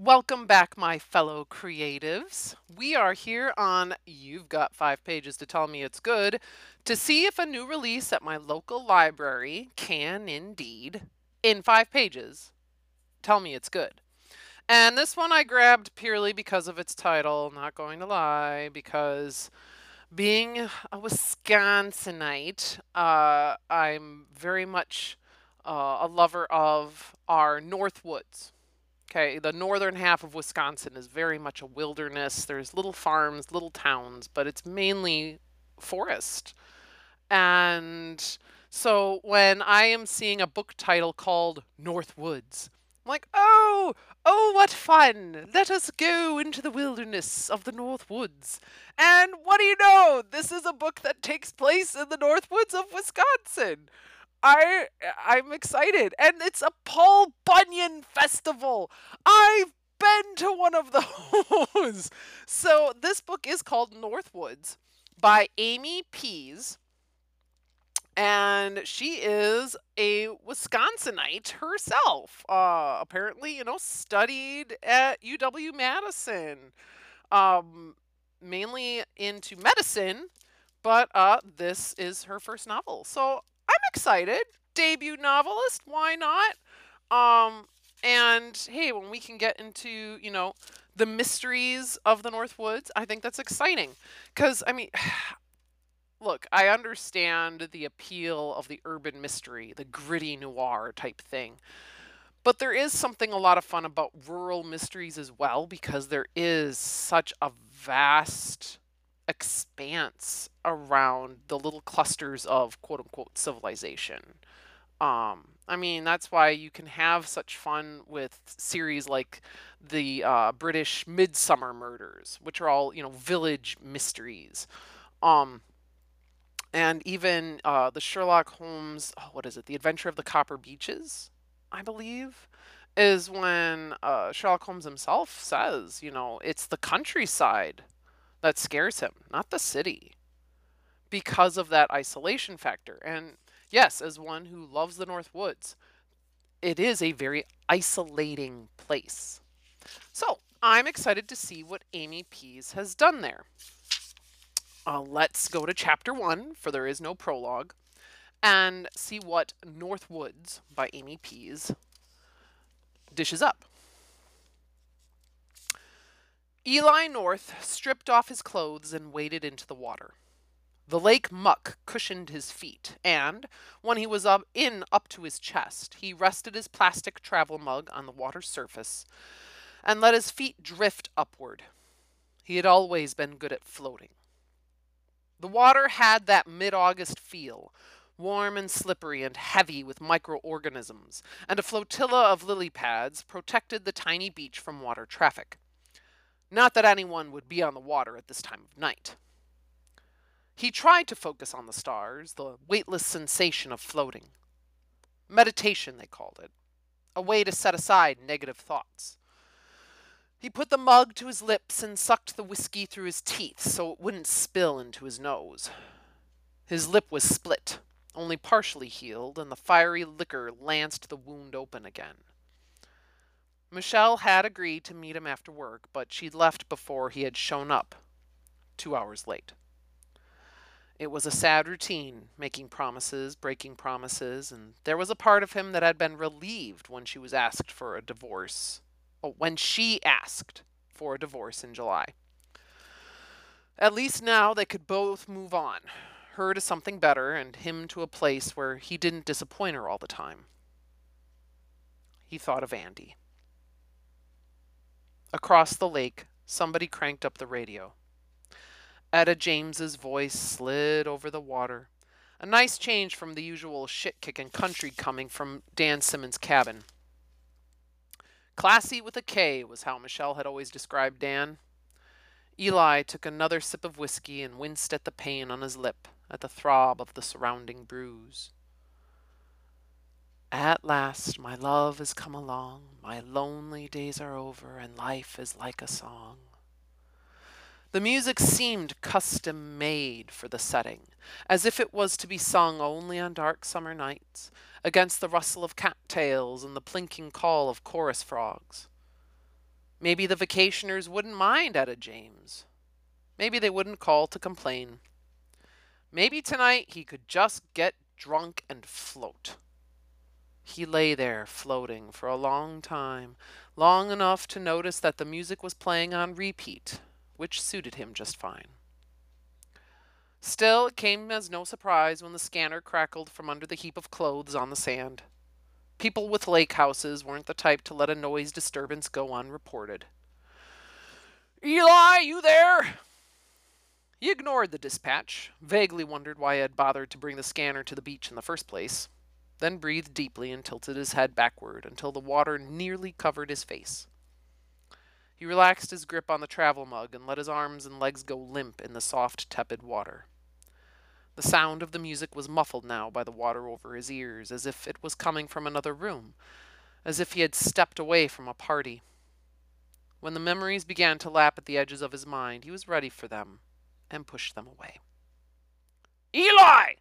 Welcome back, my fellow creatives. We are here on You've Got Five Pages to Tell Me It's Good to see if a new release at my local library can indeed, in five pages, tell me it's good. And this one I grabbed purely because of its title, not going to lie, because being a Wisconsinite, uh, I'm very much uh, a lover of our North Woods. Okay, the northern half of Wisconsin is very much a wilderness. There's little farms, little towns, but it's mainly forest. And so when I am seeing a book title called North Woods, I'm like, oh, oh, what fun! Let us go into the wilderness of the North Woods. And what do you know? This is a book that takes place in the North Woods of Wisconsin. I I'm excited, and it's a Paul Bunyan festival. I've been to one of those. so this book is called Northwoods by Amy Pease. And she is a Wisconsinite herself. Uh, apparently, you know, studied at UW Madison, um, mainly into medicine, but uh, this is her first novel. So excited. Debut novelist, why not? Um, and hey, when we can get into, you know, the mysteries of the North Woods, I think that's exciting. Because, I mean, look, I understand the appeal of the urban mystery, the gritty noir type thing. But there is something a lot of fun about rural mysteries as well because there is such a vast expanse around the little clusters of quote unquote civilization. Um, I mean, that's why you can have such fun with series like the uh, British Midsomer Murders, which are all, you know, village mysteries. Um, and even uh, the Sherlock Holmes, oh, what is it? The Adventure of the Copper Beeches, I believe, is when uh, Sherlock Holmes himself says, you know, it's the countryside that scares him, not the city, because of that isolation factor. And yes, as one who loves the North Woods, it is a very isolating place. So I'm excited to see what Amy Pease has done there. Uh, let's go to chapter one, for there is no prologue, and see what Northwoods by Amy Pease dishes up. Eli North stripped off his clothes and waded into the water. The lake muck cushioned his feet, and, when he was up in up to his chest, he rested his plastic travel mug on the water's surface and let his feet drift upward. He had always been good at floating. The water had that mid August feel, warm and slippery and heavy with microorganisms, and a flotilla of lily pads protected the tiny beach from water traffic. Not that anyone would be on the water at this time of night. He tried to focus on the stars, the weightless sensation of floating. Meditation, they called it, a way to set aside negative thoughts. He put the mug to his lips and sucked the whiskey through his teeth so it wouldn't spill into his nose. His lip was split, only partially healed, and the fiery liquor lanced the wound open again. Michelle had agreed to meet him after work, but she'd left before he had shown up, two hours late. It was a sad routine, making promises, breaking promises, and there was a part of him that had been relieved when she was asked for a divorce. Oh, when she asked for a divorce in July. At least now they could both move on, her to something better, and him to a place where he didn't disappoint her all the time. He thought of Andy. Across the lake, somebody cranked up the radio. Etta James's voice slid over the water. A nice change from the usual shit kicking country coming from Dan Simmons' cabin. Classy with a K was how Michelle had always described Dan. Eli took another sip of whiskey and winced at the pain on his lip, at the throb of the surrounding bruise. At last my love has come along, my lonely days are over, and life is like a song. The music seemed custom made for the setting, as if it was to be sung only on dark summer nights, against the rustle of cattails and the plinking call of chorus frogs. Maybe the vacationers wouldn't mind Etta James. Maybe they wouldn't call to complain. Maybe tonight he could just get drunk and float. He lay there, floating, for a long time, long enough to notice that the music was playing on repeat, which suited him just fine. Still, it came as no surprise when the scanner crackled from under the heap of clothes on the sand. People with lake houses weren't the type to let a noise disturbance go unreported. Eli, you there? He ignored the dispatch, vaguely wondered why had bothered to bring the scanner to the beach in the first place, then breathed deeply and tilted his head backward until the water nearly covered his face. He relaxed his grip on the travel mug and let his arms and legs go limp in the soft, tepid water. The sound of the music was muffled now by the water over his ears, as if it was coming from another room, as if he had stepped away from a party. When the memories began to lap at the edges of his mind, he was ready for them and pushed them away. Eli!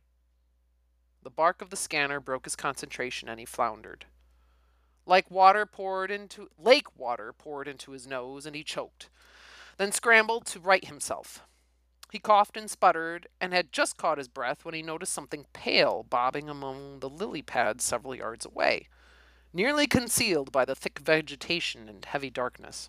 The bark of the scanner broke his concentration and he floundered. Like water poured into lake water poured into his nose and he choked, then scrambled to right himself. He coughed and sputtered and had just caught his breath when he noticed something pale bobbing among the lily pads several yards away, nearly concealed by the thick vegetation and heavy darkness.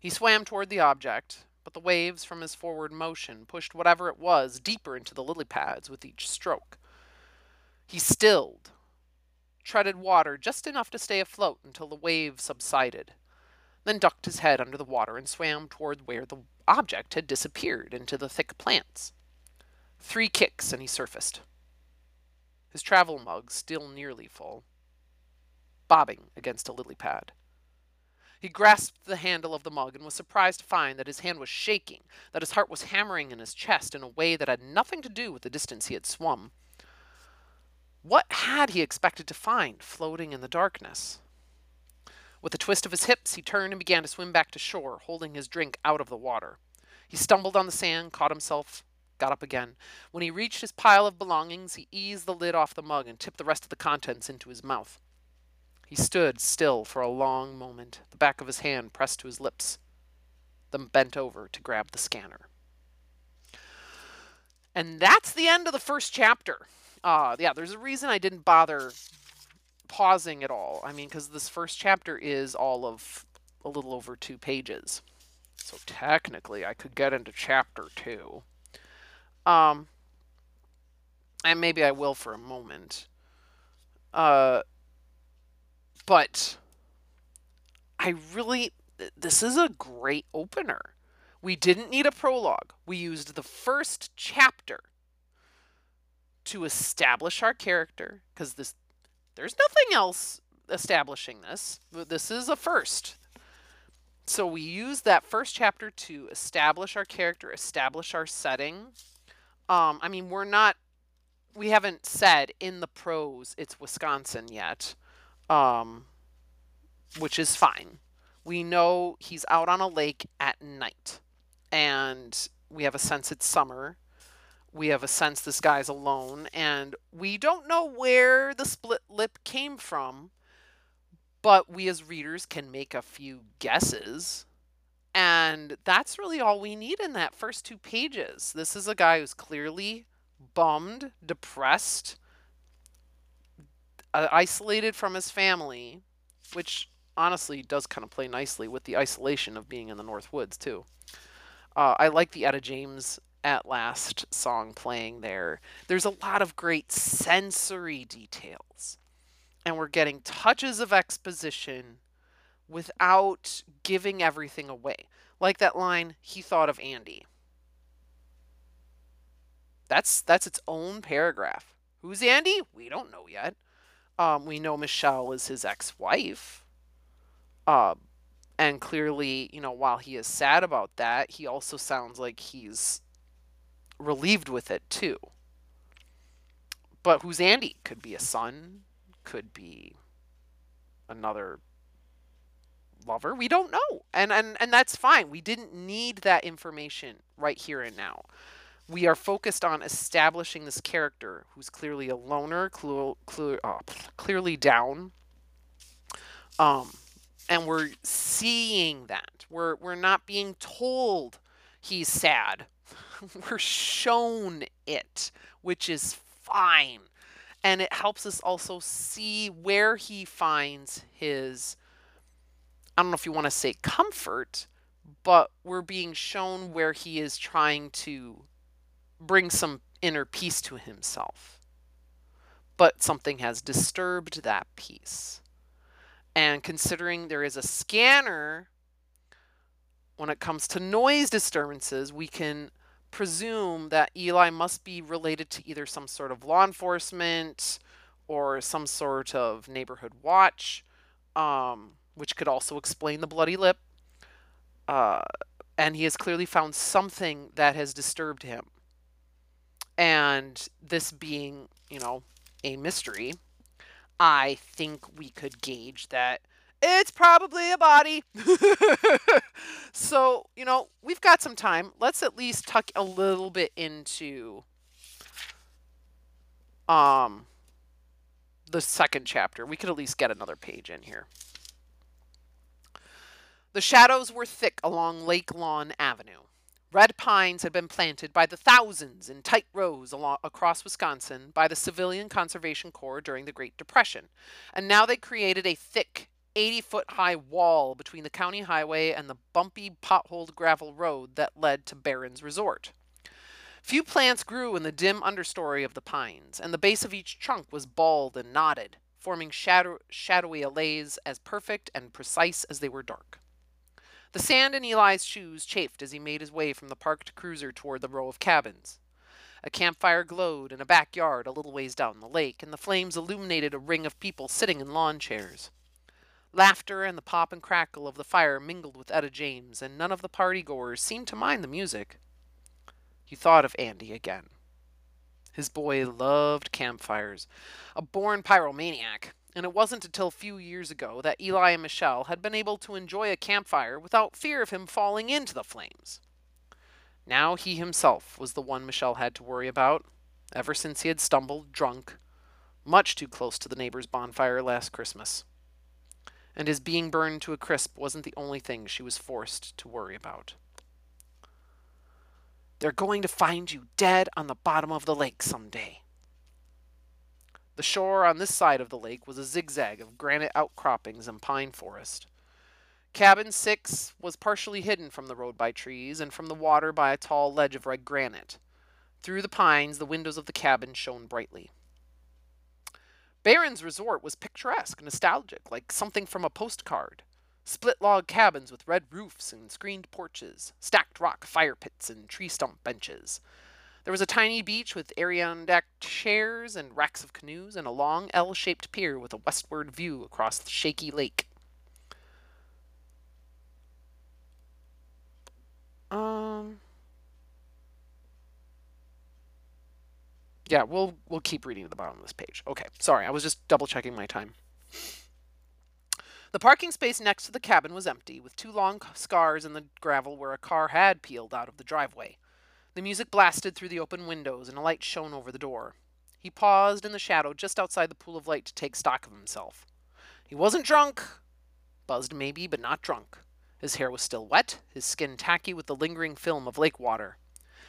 He swam toward the object, but the waves from his forward motion pushed whatever it was deeper into the lily pads with each stroke. He stilled, treaded water just enough to stay afloat until the wave subsided, then ducked his head under the water and swam toward where the object had disappeared into the thick plants. Three kicks and he surfaced. His travel mug still nearly full, bobbing against a lily pad. He grasped the handle of the mug and was surprised to find that his hand was shaking, that his heart was hammering in his chest in a way that had nothing to do with the distance he had swum. What had he expected to find floating in the darkness? With a twist of his hips, he turned and began to swim back to shore, holding his drink out of the water. He stumbled on the sand, caught himself, got up again. When he reached his pile of belongings, he eased the lid off the mug and tipped the rest of the contents into his mouth. He stood still for a long moment, the back of his hand pressed to his lips, then bent over to grab the scanner. And that's the end of the first chapter. Uh, yeah, there's a reason I didn't bother pausing at all. I mean, because this first chapter is all of a little over two pages. So technically, I could get into chapter two. Um, and maybe I will for a moment. Uh, but I really, this is a great opener. We didn't need a prologue. We used the first chapter to establish our character because this there's nothing else establishing this. This is a first. So we use that first chapter to establish our character, establish our setting. Um, I mean, we're not, we haven't said in the prose it's Wisconsin yet, um, which is fine. We know he's out on a lake at night, and we have a sense it's summer we have a sense this guy's alone, and we don't know where the split lip came from, but we as readers can make a few guesses. And that's really all we need in that first two pages. This is a guy who's clearly bummed, depressed, uh, isolated from his family, which honestly does kind of play nicely with the isolation of being in the North Woods, too. Uh, I like the Etta James at Last song playing there. There's a lot of great sensory details. And we're getting touches of exposition without giving everything away. Like that line, he thought of Andy. That's that's its own paragraph. Who's Andy? We don't know yet. Um, we know Michelle is his ex-wife. Uh, and clearly, you know, while he is sad about that, he also sounds like he's relieved with it too. But who's Andy? Could be a son, could be another lover. We don't know. And and and that's fine. We didn't need that information right here and now. We are focused on establishing this character who's clearly a loner, clear, clear, uh, clearly down. Um, and we're seeing that. We're we're not being told he's sad. we're shown it, which is fine. And it helps us also see where he finds his I don't know if you want to say comfort, but we're being shown where he is trying to bring some inner peace to himself. But something has disturbed that peace. And considering there is a scanner when it comes to noise disturbances, we can presume that Eli must be related to either some sort of law enforcement or some sort of neighborhood watch, um, which could also explain the bloody lip. Uh, and he has clearly found something that has disturbed him. And this being, you know, a mystery, I think we could gauge that it's probably a body. so, you know, we've got some time. Let's at least tuck a little bit into um the second chapter. We could at least get another page in here. The shadows were thick along Lake Lawn Avenue. Red pines had been planted by the thousands in tight rows along, across Wisconsin by the Civilian Conservation Corps during the Great Depression, and now they created a thick, 80 foot high wall between the county highway and the bumpy, potholed gravel road that led to Barron's Resort. Few plants grew in the dim understory of the pines, and the base of each trunk was bald and knotted, forming shadow, shadowy allays as perfect and precise as they were dark. The sand in Eli's shoes chafed as he made his way from the parked cruiser toward the row of cabins. A campfire glowed in a backyard a little ways down the lake, and the flames illuminated a ring of people sitting in lawn chairs. Laughter and the pop and crackle of the fire mingled with Etta James, and none of the party goers seemed to mind the music. He thought of Andy again. His boy loved campfires. A born pyromaniac, and it wasn't until a few years ago that Eli and Michelle had been able to enjoy a campfire without fear of him falling into the flames. Now he himself was the one Michelle had to worry about, ever since he had stumbled, drunk, much too close to the neighbor's bonfire last Christmas. And his being burned to a crisp wasn't the only thing she was forced to worry about. They're going to find you dead on the bottom of the lake some day. The shore on this side of the lake was a zigzag of granite outcroppings and pine forest. Cabin 6 was partially hidden from the road by trees and from the water by a tall ledge of red granite. Through the pines, the windows of the cabin shone brightly. Barron's resort was picturesque, nostalgic, like something from a postcard. Split log cabins with red roofs and screened porches, stacked rock fire pits and tree stump benches. There was a tiny beach with Adirondack chairs and racks of canoes, and a long L shaped pier with a westward view across the shaky lake. Um. Yeah, we'll we'll keep reading to the bottom of this page. Okay, sorry, I was just double checking my time. The parking space next to the cabin was empty, with two long scars in the gravel where a car had peeled out of the driveway. The music blasted through the open windows, and a light shone over the door. He paused in the shadow just outside the pool of light to take stock of himself. He wasn't drunk. Buzzed maybe, but not drunk. His hair was still wet, his skin tacky with the lingering film of lake water.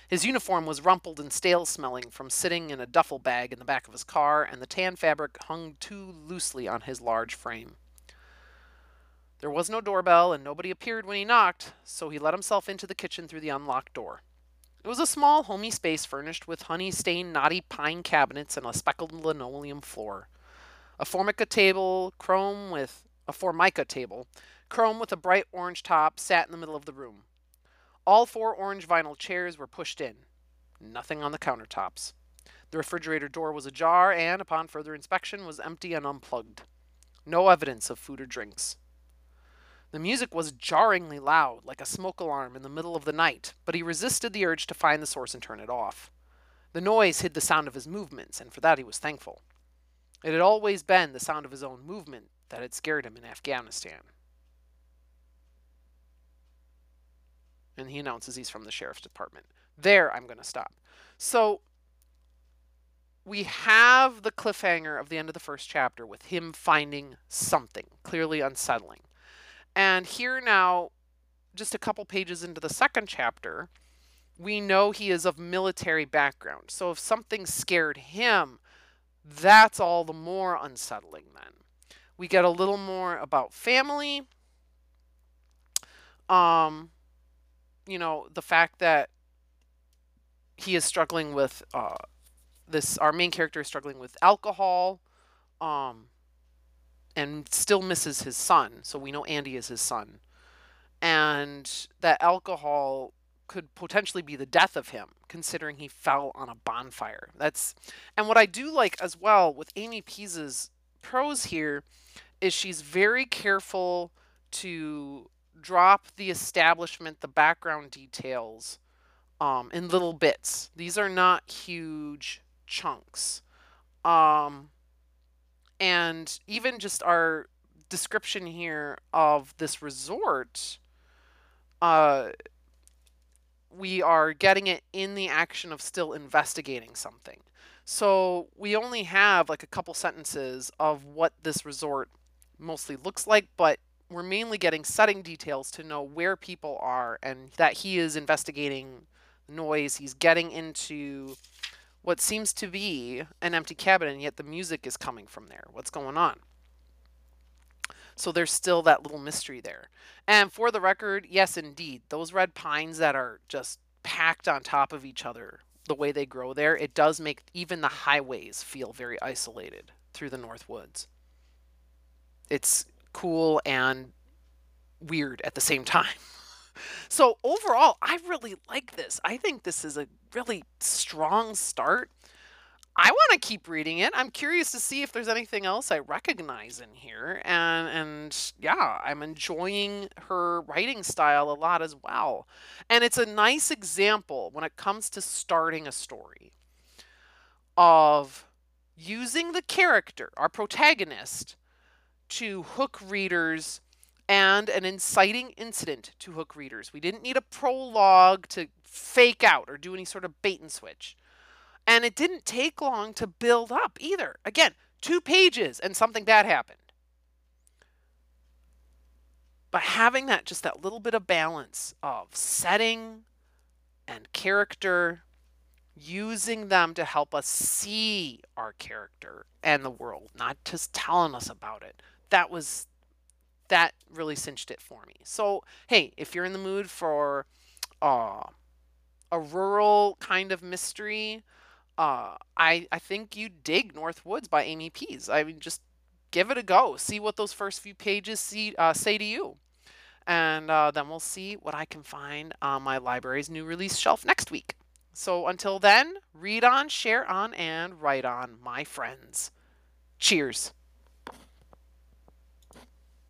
His uniform was rumpled and stale smelling from sitting in a duffel bag in the back of his car, and the tan fabric hung too loosely on his large frame. There was no doorbell, and nobody appeared when he knocked, so he let himself into the kitchen through the unlocked door. It was a small, homey space furnished with honey stained, knotty pine cabinets and a speckled linoleum floor. A formica table, chrome with a formica table, chrome with a bright orange top, sat in the middle of the room. All four orange vinyl chairs were pushed in. Nothing on the countertops. The refrigerator door was ajar and, upon further inspection, was empty and unplugged. No evidence of food or drinks. The music was jarringly loud, like a smoke alarm in the middle of the night, but he resisted the urge to find the source and turn it off. The noise hid the sound of his movements, and for that he was thankful. It had always been the sound of his own movement that had scared him in Afghanistan. And he announces he's from the sheriff's department. There, I'm going to stop. So, we have the cliffhanger of the end of the first chapter with him finding something clearly unsettling. And here now, just a couple pages into the second chapter, we know he is of military background. So if something scared him, that's all the more unsettling then. We get a little more about family. Um, you know, the fact that he is struggling with uh, this, our main character is struggling with alcohol um, and still misses his son. So we know Andy is his son. And that alcohol could potentially be the death of him, considering he fell on a bonfire. That's and what I do like as well with Amy Pease's prose here is she's very careful to drop the establishment, the background details um, in little bits. These are not huge chunks. Um, and even just our description here of this resort, uh, we are getting it in the action of still investigating something. So we only have like a couple sentences of what this resort mostly looks like, but we're mainly getting setting details to know where people are and that he is investigating noise. He's getting into what seems to be an empty cabin, and yet the music is coming from there. What's going on? So there's still that little mystery there. And for the record, yes, indeed, those red pines that are just packed on top of each other, the way they grow there, it does make even the highways feel very isolated through the North Woods. It's cool and weird at the same time. So overall, I really like this. I think this is a really strong start. I want to keep reading it. I'm curious to see if there's anything else I recognize in here. And and yeah, I'm enjoying her writing style a lot as well. And it's a nice example when it comes to starting a story of using the character, our protagonist, to hook readers and an inciting incident to hook readers. We didn't need a prologue to fake out or do any sort of bait and switch. And it didn't take long to build up either. Again, two pages and something bad happened. But having that, just that little bit of balance of setting and character, using them to help us see our character and the world, not just telling us about it. That was, that really cinched it for me. So, hey, if you're in the mood for uh, a rural kind of mystery, uh, I I think you dig Northwoods by Amy Pease. I mean, just give it a go. See what those first few pages see uh, say to you, and uh, then we'll see what I can find on my library's new release shelf next week. So until then, read on, share on, and write on, my friends. Cheers.